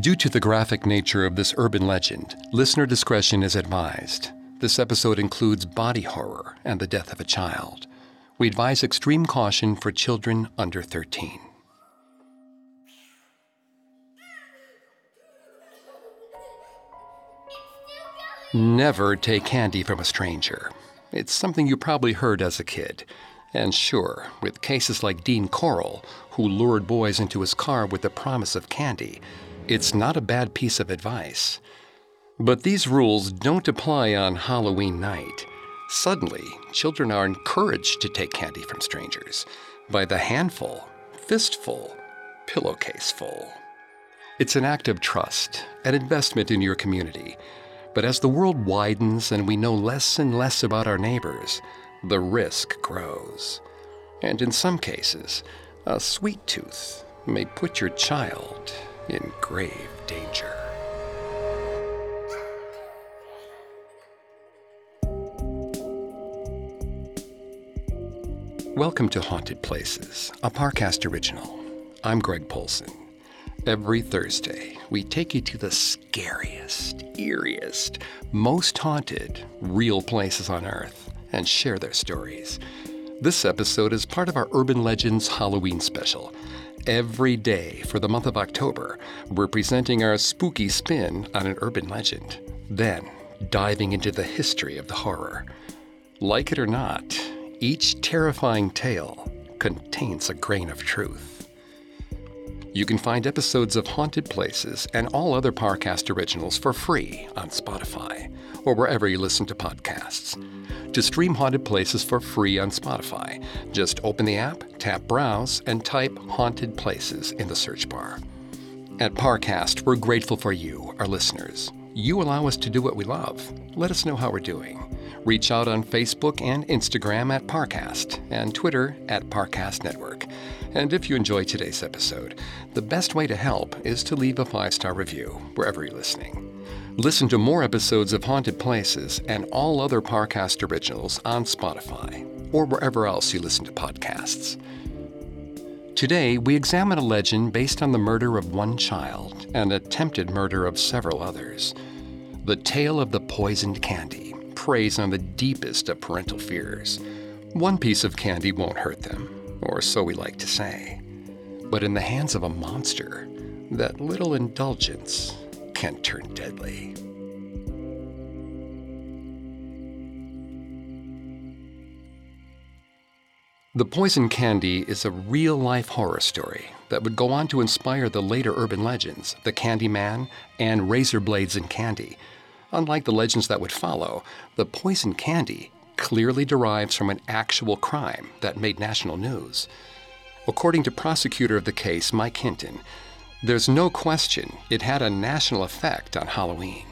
Due to the graphic nature of this urban legend, listener discretion is advised. This episode includes body horror and the death of a child. We advise extreme caution for children under 13. Never take candy from a stranger. It's something you probably heard as a kid. And sure, with cases like Dean Corll, who lured boys into his car with the promise of candy, it's not a bad piece of advice. But these rules don't apply on Halloween night. Suddenly, children are encouraged to take candy from strangers by the handful, fistful, pillowcaseful. It's an act of trust, an investment in your community but as the world widens and we know less and less about our neighbors, the risk grows. And in some cases, a sweet tooth may put your child in grave danger. Welcome to Haunted Places, a Parcast original. I'm Greg Polcyn. Every Thursday, we take you to the scariest, eeriest, most haunted, real places on Earth and share their stories. This episode is part of our Urban Legends Halloween special. Every day for the month of October, we're presenting our spooky spin on an urban legend, then diving into the history of the horror. Like it or not, each terrifying tale contains a grain of truth. You can find episodes of Haunted Places and all other Parcast originals for free on Spotify or wherever you listen to podcasts. To stream Haunted Places for free on Spotify, just open the app, tap Browse, and type Haunted Places in the search bar. At Parcast, we're grateful for you, our listeners. You allow us to do what we love. Let us know how we're doing. Reach out on Facebook and Instagram at Parcast and Twitter at Parcast Network. And if you enjoyed today's episode, the best way to help is to leave a five star review wherever you're listening. Listen to more episodes of Haunted Places and all other Parcast originals on Spotify or wherever else you listen to podcasts. Today, we examine a legend based on the murder of one child and attempted murder of several others. The tale of the poisoned candy preys on the deepest of parental fears. One piece of candy won't hurt them, or so we like to say. But in the hands of a monster, that little indulgence can turn deadly. The Poison Candy is a real life horror story that would go on to inspire the later urban legends, The Candy Man and Razor Blades and Candy. Unlike the legends that would follow, the Poison Candy clearly derives from an actual crime that made national news. According to prosecutor of the case, Mike Hinton, there's no question it had a national effect on Halloween.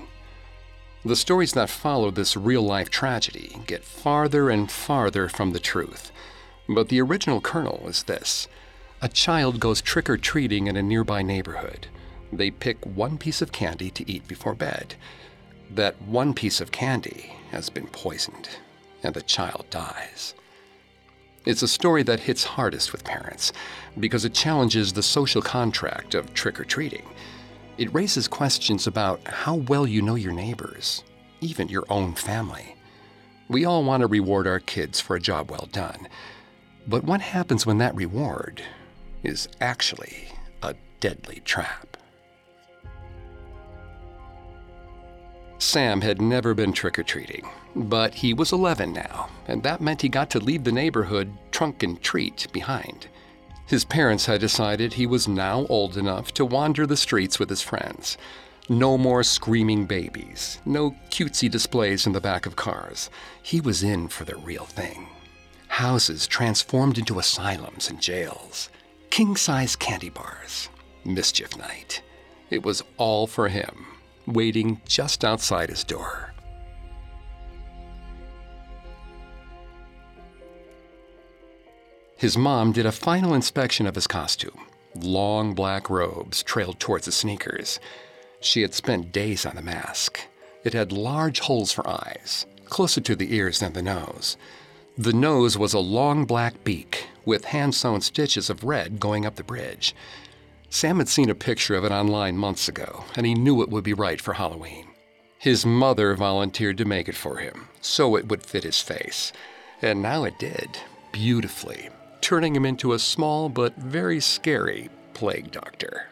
The stories that follow this real life tragedy get farther and farther from the truth. But the original kernel is this a child goes trick or treating in a nearby neighborhood. They pick one piece of candy to eat before bed. That one piece of candy has been poisoned and the child dies. It's a story that hits hardest with parents because it challenges the social contract of trick or treating. It raises questions about how well you know your neighbors, even your own family. We all want to reward our kids for a job well done, but what happens when that reward is actually a deadly trap? Sam had never been trick or treating, but he was 11 now, and that meant he got to leave the neighborhood trunk and treat behind. His parents had decided he was now old enough to wander the streets with his friends. No more screaming babies, no cutesy displays in the back of cars. He was in for the real thing. Houses transformed into asylums and jails, king size candy bars, mischief night. It was all for him waiting just outside his door. His mom did a final inspection of his costume. Long black robes trailed towards his sneakers. She had spent days on the mask. It had large holes for eyes, closer to the ears than the nose. The nose was a long black beak with hand sewn stitches of red going up the bridge. Sam had seen a picture of it online months ago, and he knew it would be right for Halloween. His mother volunteered to make it for him, so it would fit his face. And now it did, beautifully, turning him into a small but very scary plague doctor.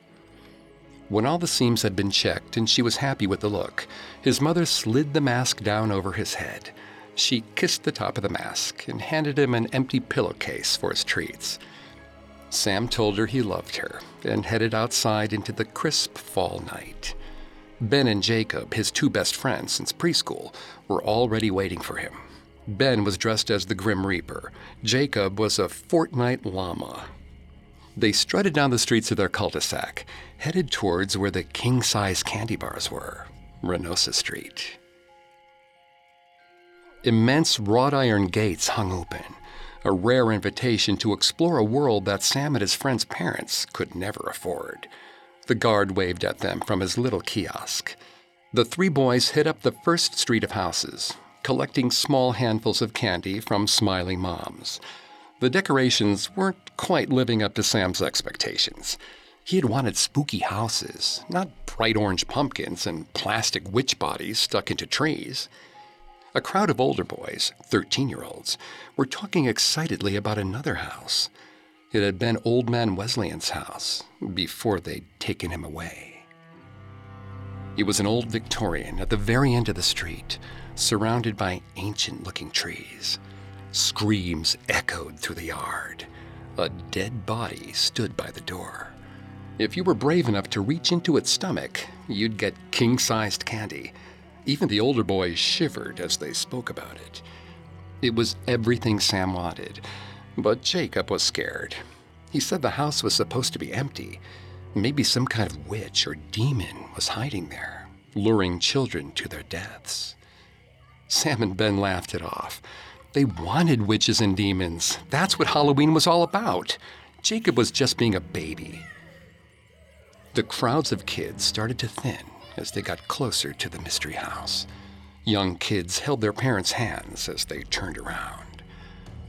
When all the seams had been checked and she was happy with the look, his mother slid the mask down over his head. She kissed the top of the mask and handed him an empty pillowcase for his treats. Sam told her he loved her and headed outside into the crisp fall night. Ben and Jacob, his two best friends since preschool, were already waiting for him. Ben was dressed as the Grim Reaper. Jacob was a Fortnite llama. They strutted down the streets of their cul de sac, headed towards where the king size candy bars were Renosa Street. Immense wrought iron gates hung open, a rare invitation to explore a world that Sam and his friend's parents could never afford. The guard waved at them from his little kiosk. The three boys hit up the first street of houses, collecting small handfuls of candy from smiling moms. The decorations weren't quite living up to Sam's expectations. He had wanted spooky houses, not bright orange pumpkins and plastic witch bodies stuck into trees. A crowd of older boys, 13 year olds, were talking excitedly about another house. It had been Old Man Wesleyan's house before they'd taken him away. It was an old Victorian at the very end of the street, surrounded by ancient looking trees. Screams echoed through the yard. A dead body stood by the door. If you were brave enough to reach into its stomach, you'd get king sized candy. Even the older boys shivered as they spoke about it. It was everything Sam wanted, but Jacob was scared. He said the house was supposed to be empty. Maybe some kind of witch or demon was hiding there, luring children to their deaths. Sam and Ben laughed it off. They wanted witches and demons. That's what Halloween was all about. Jacob was just being a baby. The crowds of kids started to thin as they got closer to the mystery house. Young kids held their parents' hands as they turned around.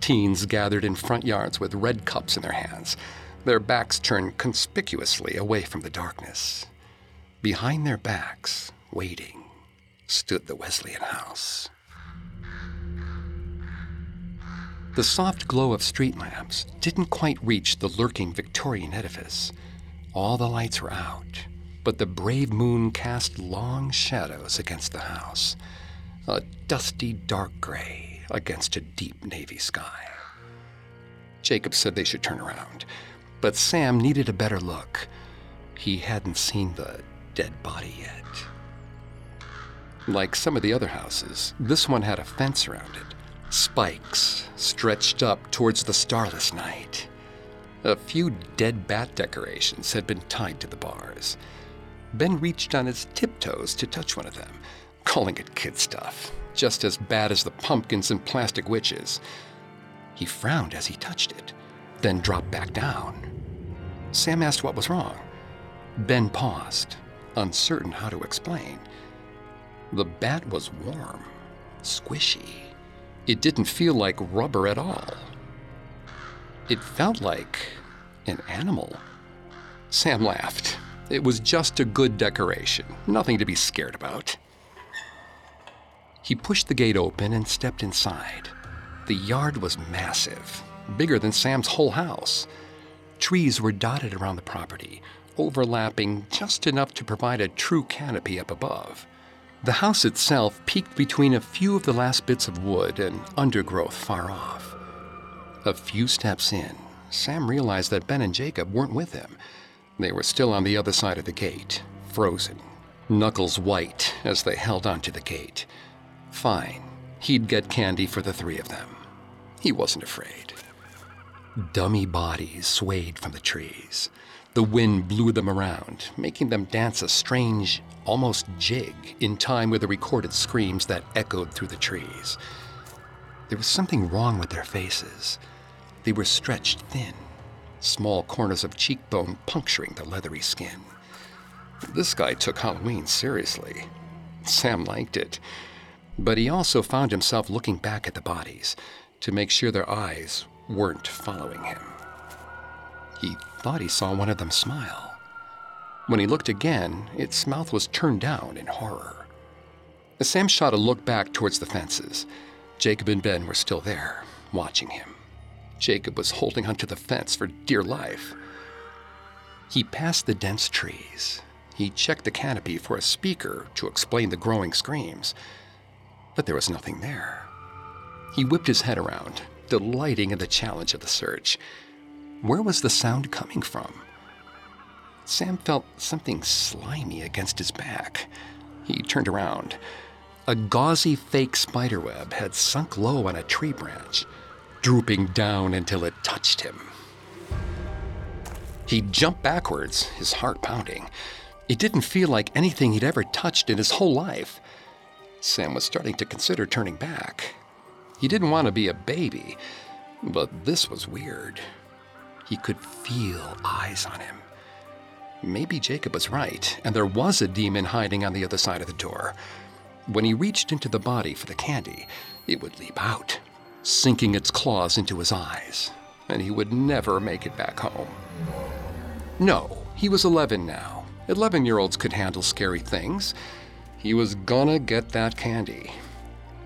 Teens gathered in front yards with red cups in their hands, their backs turned conspicuously away from the darkness. Behind their backs, waiting, stood the Wesleyan house. The soft glow of street lamps didn't quite reach the lurking Victorian edifice. All the lights were out, but the brave moon cast long shadows against the house, a dusty dark gray against a deep navy sky. Jacob said they should turn around, but Sam needed a better look. He hadn't seen the dead body yet. Like some of the other houses, this one had a fence around it, spikes stretched up towards the starless night. A few dead bat decorations had been tied to the bars. Ben reached on his tiptoes to touch one of them, calling it kid stuff, just as bad as the pumpkins and plastic witches. He frowned as he touched it, then dropped back down. Sam asked what was wrong. Ben paused, uncertain how to explain. The bat was warm, squishy. It didn't feel like rubber at all. It felt like an animal. Sam laughed. It was just a good decoration, nothing to be scared about. He pushed the gate open and stepped inside. The yard was massive, bigger than Sam's whole house. Trees were dotted around the property, overlapping just enough to provide a true canopy up above. The house itself peeked between a few of the last bits of wood and undergrowth far off. A few steps in, Sam realized that Ben and Jacob weren't with him. They were still on the other side of the gate, frozen, knuckles white as they held onto the gate. Fine, he'd get candy for the three of them. He wasn't afraid. Dummy bodies swayed from the trees. The wind blew them around, making them dance a strange, almost jig in time with the recorded screams that echoed through the trees. There was something wrong with their faces. They were stretched thin, small corners of cheekbone puncturing the leathery skin. This guy took Halloween seriously. Sam liked it. But he also found himself looking back at the bodies to make sure their eyes weren't following him. He thought he saw one of them smile, When he looked again, its mouth was turned down in horror. As Sam shot a look back towards the fences, Jacob and Ben were still there, watching him. Jacob was holding onto the fence for dear life. He passed the dense trees. He checked the canopy for a speaker to explain the growing screams, but there was nothing there. He whipped his head around, delighting in the challenge of the search. Where was the sound coming from? Sam felt something slimy against his back. He turned around. A gauzy fake spiderweb had sunk low on a tree branch, drooping down until it touched him. He jumped backwards, his heart pounding. It didn't feel like anything he'd ever touched in his whole life. Sam was starting to consider turning back. He didn't want to be a baby, but this was weird. He could feel eyes on him. Maybe Jacob was right, and there was a demon hiding on the other side of the door. When he reached into the body for the candy, it would leap out, sinking its claws into his eyes, and he would never make it back home. No, he was 11 now. 11 year olds could handle scary things. He was gonna get that candy.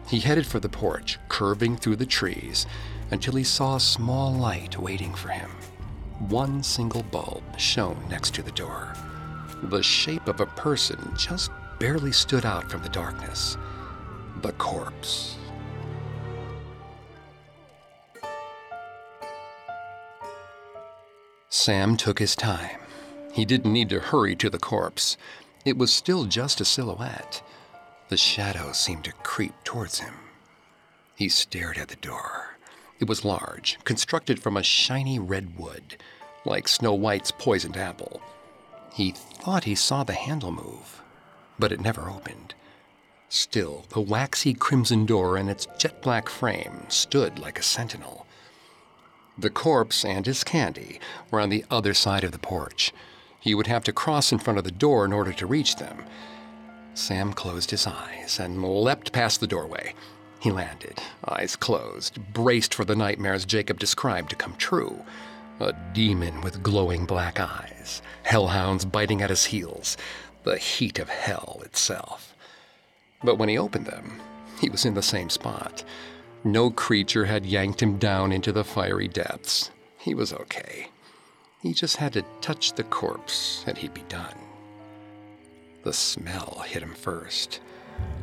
He headed for the porch, curving through the trees, until he saw a small light waiting for him. One single bulb shone next to the door. The shape of a person just barely stood out from the darkness. The corpse. Sam took his time. He didn't need to hurry to the corpse. It was still just a silhouette. The shadow seemed to creep towards him. He stared at the door. It was large, constructed from a shiny red wood, like Snow White's poisoned apple. He thought he saw the handle move, but it never opened. Still, the waxy crimson door and its jet black frame stood like a sentinel. The corpse and his candy were on the other side of the porch. He would have to cross in front of the door in order to reach them. Sam closed his eyes and leapt past the doorway. He landed, eyes closed, braced for the nightmares Jacob described to come true. A demon with glowing black eyes, hellhounds biting at his heels, the heat of hell itself. But when he opened them, he was in the same spot. No creature had yanked him down into the fiery depths. He was okay. He just had to touch the corpse and he'd be done. The smell hit him first.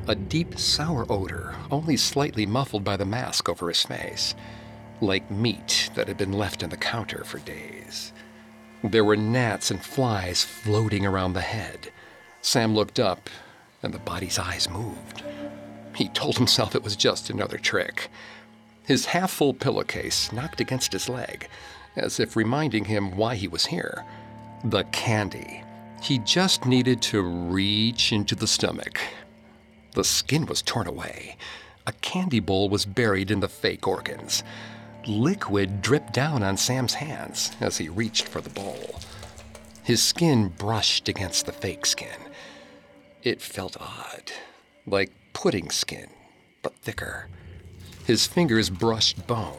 A deep, sour odor, only slightly muffled by the mask over his face, like meat that had been left on the counter for days. There were gnats and flies floating around the head. Sam looked up, and the body's eyes moved. He told himself it was just another trick. His half full pillowcase knocked against his leg, as if reminding him why he was here. The candy. He just needed to reach into the stomach. The skin was torn away. A candy bowl was buried in the fake organs. Liquid dripped down on Sam's hands as he reached for the bowl. His skin brushed against the fake skin. It felt odd, like pudding skin, but thicker. His fingers brushed bone,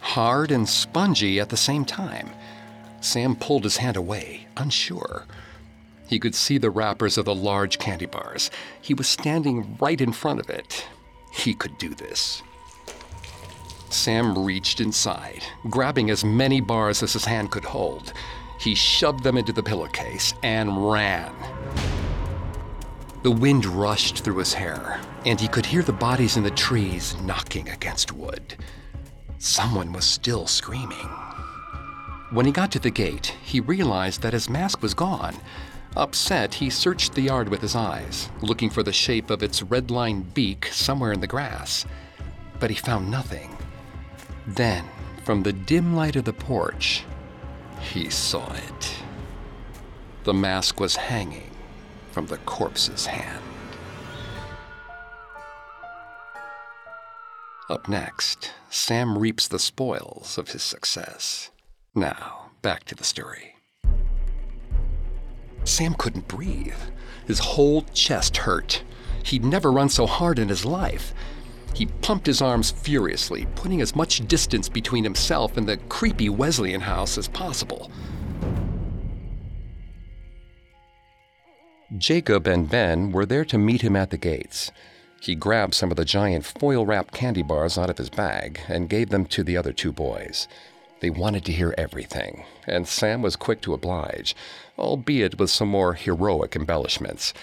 hard and spongy at the same time. Sam pulled his hand away, unsure. He could see the wrappers of the large candy bars. He was standing right in front of it. He could do this. Sam reached inside, grabbing as many bars as his hand could hold. He shoved them into the pillowcase and ran. The wind rushed through his hair, and he could hear the bodies in the trees knocking against wood. Someone was still screaming. When he got to the gate, he realized that his mask was gone. Upset, he searched the yard with his eyes, looking for the shape of its red lined beak somewhere in the grass. But he found nothing. Then, from the dim light of the porch, he saw it. The mask was hanging from the corpse's hand. Up next, Sam reaps the spoils of his success. Now, back to the story. Sam couldn't breathe. His whole chest hurt. He'd never run so hard in his life. He pumped his arms furiously, putting as much distance between himself and the creepy Wesleyan house as possible. Jacob and Ben were there to meet him at the gates. He grabbed some of the giant foil wrapped candy bars out of his bag and gave them to the other two boys. They wanted to hear everything, and Sam was quick to oblige, albeit with some more heroic embellishments.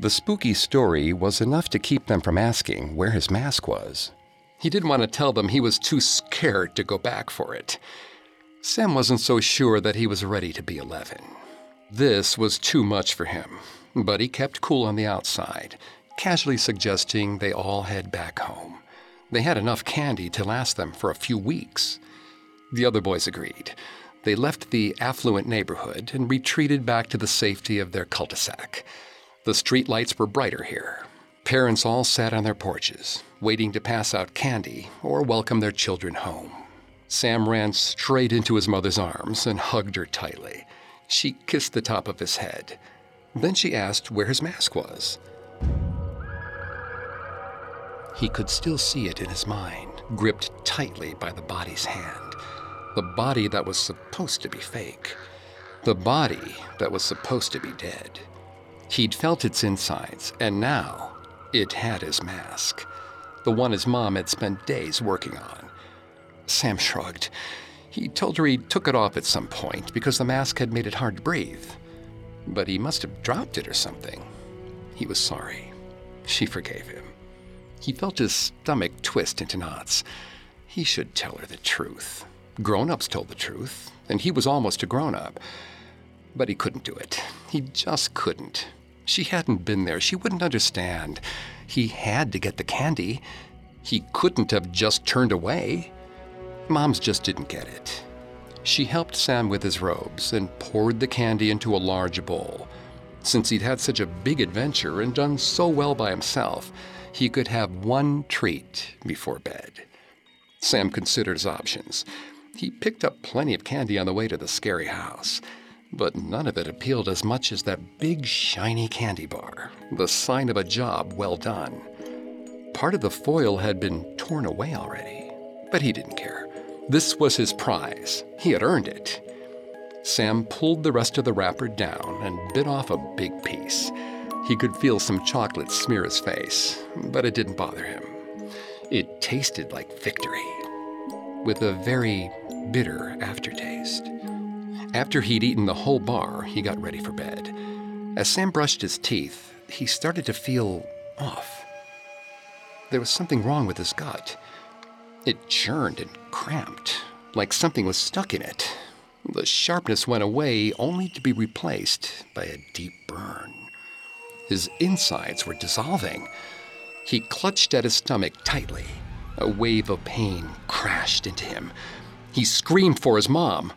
The spooky story was enough to keep them from asking where his mask was. He didn't want to tell them he was too scared to go back for it. Sam wasn't so sure that he was ready to be 11. This was too much for him, but he kept cool on the outside, casually suggesting they all head back home. They had enough candy to last them for a few weeks. The other boys agreed. They left the affluent neighborhood and retreated back to the safety of their cul de sac. The street lights were brighter here. Parents all sat on their porches, waiting to pass out candy or welcome their children home. Sam ran straight into his mother's arms and hugged her tightly. She kissed the top of his head. Then she asked where his mask was. He could still see it in his mind, gripped tightly by the body's hand. The body that was supposed to be fake. The body that was supposed to be dead. He'd felt its insides, and now it had his mask. The one his mom had spent days working on. Sam shrugged. He told her he took it off at some point because the mask had made it hard to breathe. But he must have dropped it or something. He was sorry. She forgave him. He felt his stomach twist into knots. He should tell her the truth. Grown ups told the truth, and he was almost a grown up. But he couldn't do it. He just couldn't. She hadn't been there. She wouldn't understand. He had to get the candy. He couldn't have just turned away. Moms just didn't get it. She helped Sam with his robes and poured the candy into a large bowl. Since he'd had such a big adventure and done so well by himself, he could have one treat before bed. Sam considered his options. He picked up plenty of candy on the way to the scary house, but none of it appealed as much as that big shiny candy bar, the sign of a job well done. Part of the foil had been torn away already, but he didn't care. This was his prize. He had earned it. Sam pulled the rest of the wrapper down and bit off a big piece. He could feel some chocolate smear his face, but it didn't bother him. It tasted like victory, with a very bitter aftertaste. After he'd eaten the whole bar, he got ready for bed. As Sam brushed his teeth, he started to feel off. There was something wrong with his gut. It churned and cramped, like something was stuck in it. The sharpness went away, only to be replaced by a deep burn. His insides were dissolving. He clutched at his stomach tightly. A wave of pain crashed into him. He screamed for his mom.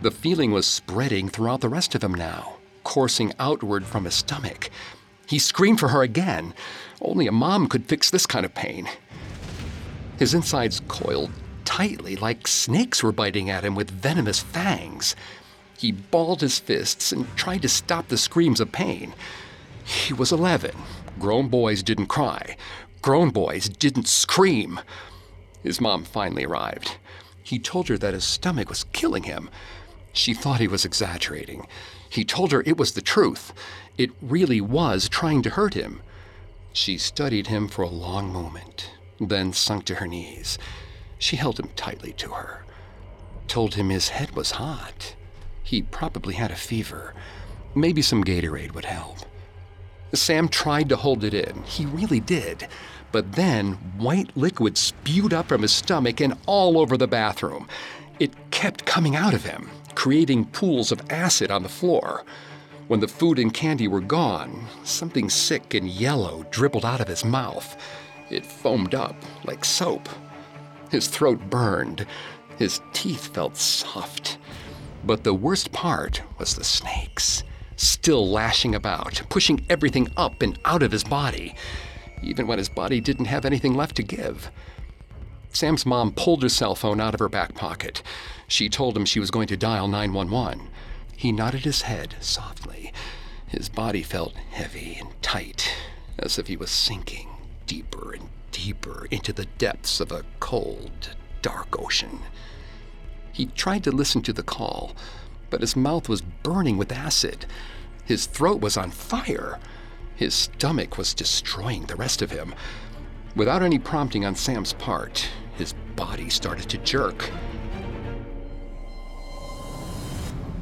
The feeling was spreading throughout the rest of him now, coursing outward from his stomach. He screamed for her again. Only a mom could fix this kind of pain. His insides coiled tightly like snakes were biting at him with venomous fangs. He balled his fists and tried to stop the screams of pain. He was 11. Grown boys didn't cry. Grown boys didn't scream. His mom finally arrived. He told her that his stomach was killing him. She thought he was exaggerating. He told her it was the truth. It really was trying to hurt him. She studied him for a long moment then sunk to her knees. She held him tightly to her, told him his head was hot. He probably had a fever. Maybe some Gatorade would help. Sam tried to hold it in. He really did. But then white liquid spewed up from his stomach and all over the bathroom. It kept coming out of him, creating pools of acid on the floor. When the food and candy were gone, something sick and yellow dribbled out of his mouth. It foamed up like soap. His throat burned. His teeth felt soft. But the worst part was the snakes, still lashing about, pushing everything up and out of his body, even when his body didn't have anything left to give. Sam's mom pulled her cell phone out of her back pocket. She told him she was going to dial 911. He nodded his head softly. His body felt heavy and tight, as if he was sinking deeper and deeper into the depths of a cold, dark ocean. He tried to listen to the call, but his mouth was burning with acid. His throat was on fire. His stomach was destroying the rest of him. Without any prompting on Sam's part, his body started to jerk.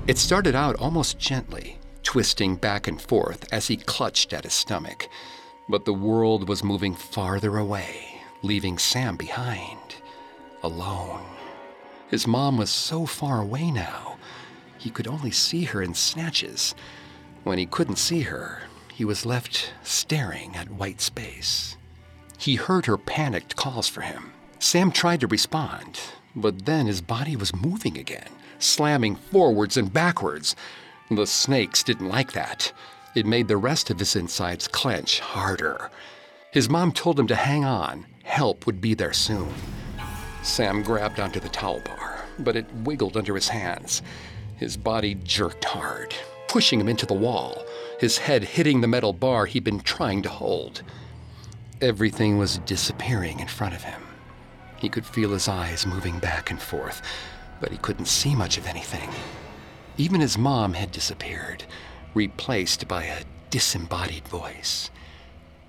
It started out almost gently, twisting back and forth as he clutched at his stomach. But the world was moving farther away, leaving Sam behind, alone. His mom was so far away now, he could only see her in snatches. When he couldn't see her, he was left staring at white space. He heard her panicked calls for him. Sam tried to respond, but then his body was moving again, slamming forwards and backwards. The snakes didn't like that. It made the rest of his insides clench harder. His mom told him to hang on, help would be there soon. Sam grabbed onto the towel bar, but it wiggled under his hands. His body jerked hard, pushing him into the wall, his head hitting the metal bar he'd been trying to hold. Everything was disappearing in front of him. He could feel his eyes moving back and forth, but he couldn't see much of anything. Even his mom had disappeared, replaced by a disembodied voice.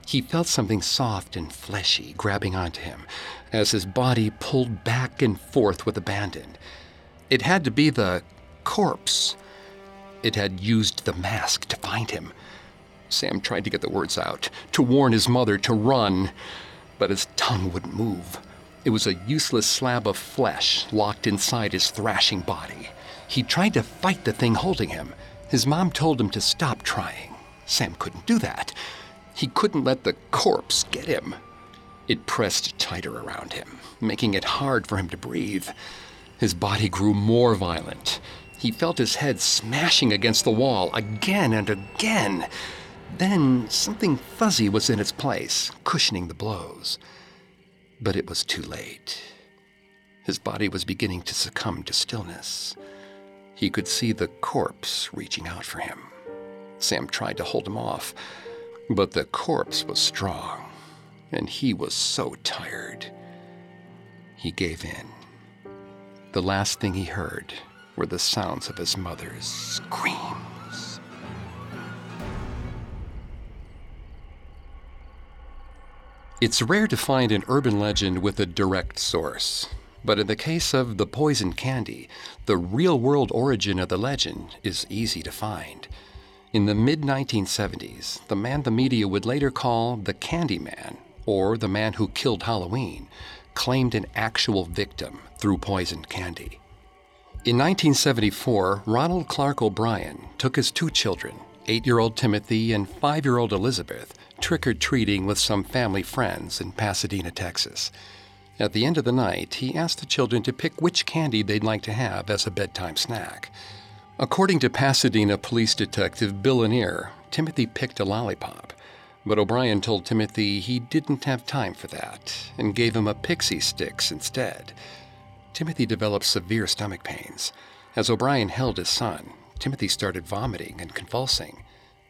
He felt something soft and fleshy grabbing onto him as his body pulled back and forth with abandon. It had to be the corpse. It had used the mask to find him. Sam tried to get the words out, to warn his mother to run, but his tongue wouldn't move. It was a useless slab of flesh locked inside his thrashing body. He tried to fight the thing holding him. His mom told him to stop trying. Sam couldn't do that. He couldn't let the corpse get him. It pressed tighter around him, making it hard for him to breathe. His body grew more violent. He felt his head smashing against the wall again and again. Then something fuzzy was in its place, cushioning the blows. But it was too late. His body was beginning to succumb to stillness. He could see the corpse reaching out for him. Sam tried to hold him off, but the corpse was strong, and he was so tired. He gave in. The last thing he heard were the sounds of his mother's screams. It's rare to find an urban legend with a direct source, but in the case of the poison candy, the real world origin of the legend is easy to find. In the mid 1970s, the man the media would later call the Candy Man, or the man who killed Halloween, claimed an actual victim through poisoned candy. In 1974, Ronald Clark O'Brien took his two children, eight year old Timothy and five year old Elizabeth, trick or treating with some family friends in Pasadena, Texas. At the end of the night, he asked the children to pick which candy they'd like to have as a bedtime snack. According to Pasadena police detective Bill Lanier, Timothy picked a lollipop, but O'Brien told Timothy he didn't have time for that and gave him a Pixy Stix instead. Timothy developed severe stomach pains. As O'Brien held his son, Timothy started vomiting and convulsing.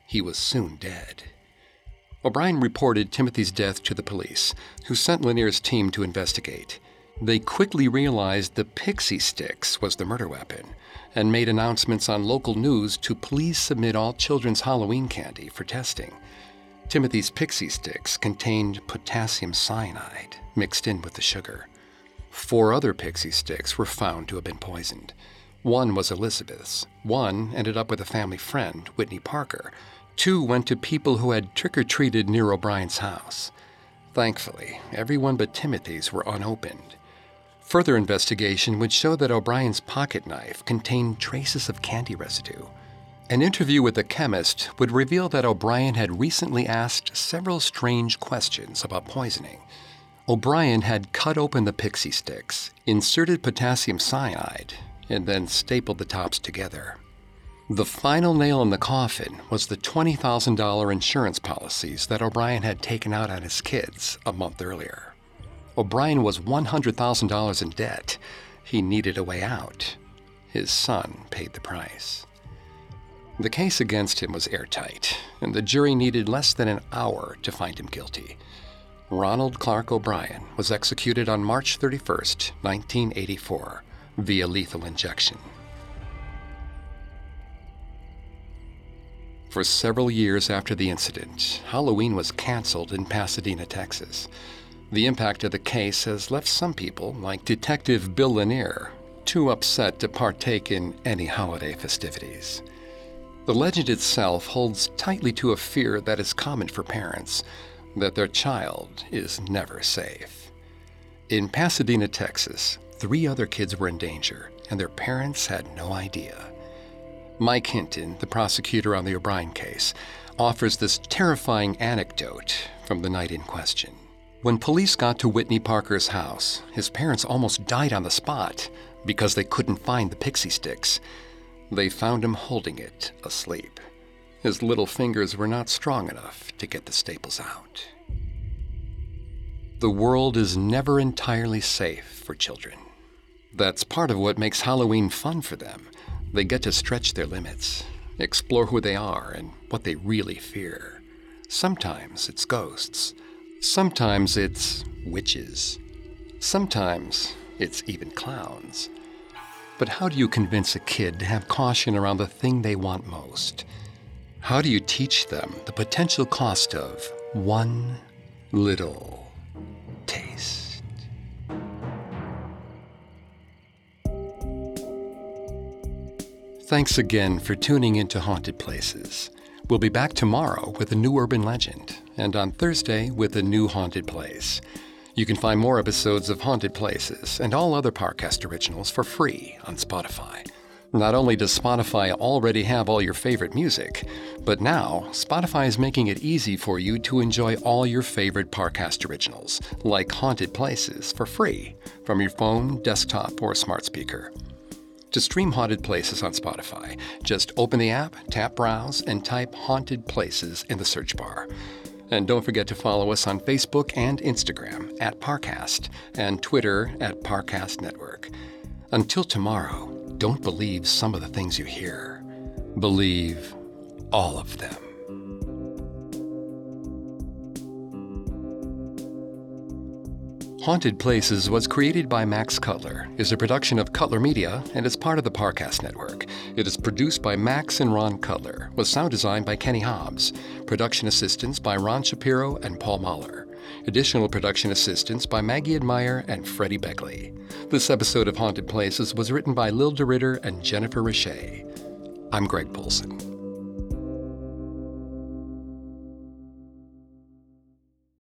He was soon dead. O'Brien reported Timothy's death to the police, who sent Lanier's team to investigate. They quickly realized the Pixy Stix was the murder weapon and made announcements on local news to please submit all children's Halloween candy for testing. Timothy's Pixy Stix contained potassium cyanide mixed in with the sugar. Four other Pixy Stix were found to have been poisoned. One was Elizabeth's, one ended up with a family friend, Whitney Parker. Two went to people who had trick or treated near O'Brien's house. Thankfully, everyone but Timothy's were unopened. Further investigation would show that O'Brien's pocket knife contained traces of candy residue. An interview with the chemist would reveal that O'Brien had recently asked several strange questions about poisoning. O'Brien had cut open the Pixy Stix, inserted potassium cyanide, and then stapled the tops together. The final nail in the coffin was the $20,000 insurance policies that O'Brien had taken out on his kids a month earlier. O'Brien was $100,000 in debt. He needed a way out. His son paid the price. The case against him was airtight, and the jury needed less than an hour to find him guilty. Ronald Clark O'Brien was executed on March 31, 1984, via lethal injection. For several years after the incident, Halloween was canceled in Pasadena, Texas. The impact of the case has left some people, like Detective Bill Lanier, too upset to partake in any holiday festivities. The legend itself holds tightly to a fear that is common for parents that their child is never safe. In Pasadena, Texas, three other kids were in danger, and their parents had no idea. Mike Hinton, the prosecutor on the O'Brien case, offers this terrifying anecdote from the night in question. When police got to Whitney Parker's house, his parents almost died on the spot because they couldn't find the Pixy Stix. They found him holding it, asleep. His little fingers were not strong enough to get the staples out. The world is never entirely safe for children. That's part of what makes Halloween fun for them. They get to stretch their limits, explore who they are and what they really fear. Sometimes it's ghosts. Sometimes it's witches. Sometimes it's even clowns. But how do you convince a kid to have caution around the thing they want most? How do you teach them the potential cost of one little taste? Thanks again for tuning into Haunted Places. We'll be back tomorrow with a new urban legend, and on Thursday with a new haunted place. You can find more episodes of Haunted Places and all other Parcast originals for free on Spotify. Not only does Spotify already have all your favorite music, but now Spotify is making it easy for you to enjoy all your favorite Parcast originals, like Haunted Places, for free from your phone, desktop, or smart speaker. To stream Haunted Places on Spotify, just open the app, tap Browse, and type Haunted Places in the search bar. And don't forget to follow us on Facebook and Instagram at Parcast and Twitter at Parcast Network. Until tomorrow, don't believe some of the things you hear. Believe all of them. Haunted Places was created by Max Cutler, is a production of Cutler Media, and is part of the Parcast Network. It is produced by Max and Ron Cutler, with sound design by Kenny Hobbs, production assistance by Ron Shapiro and Paul Mahler. Additional production assistance by Maggie Admire and Freddie Beckley. This episode of Haunted Places was written by Lil DeRitter and Jennifer Richey. I'm Greg Polcyn.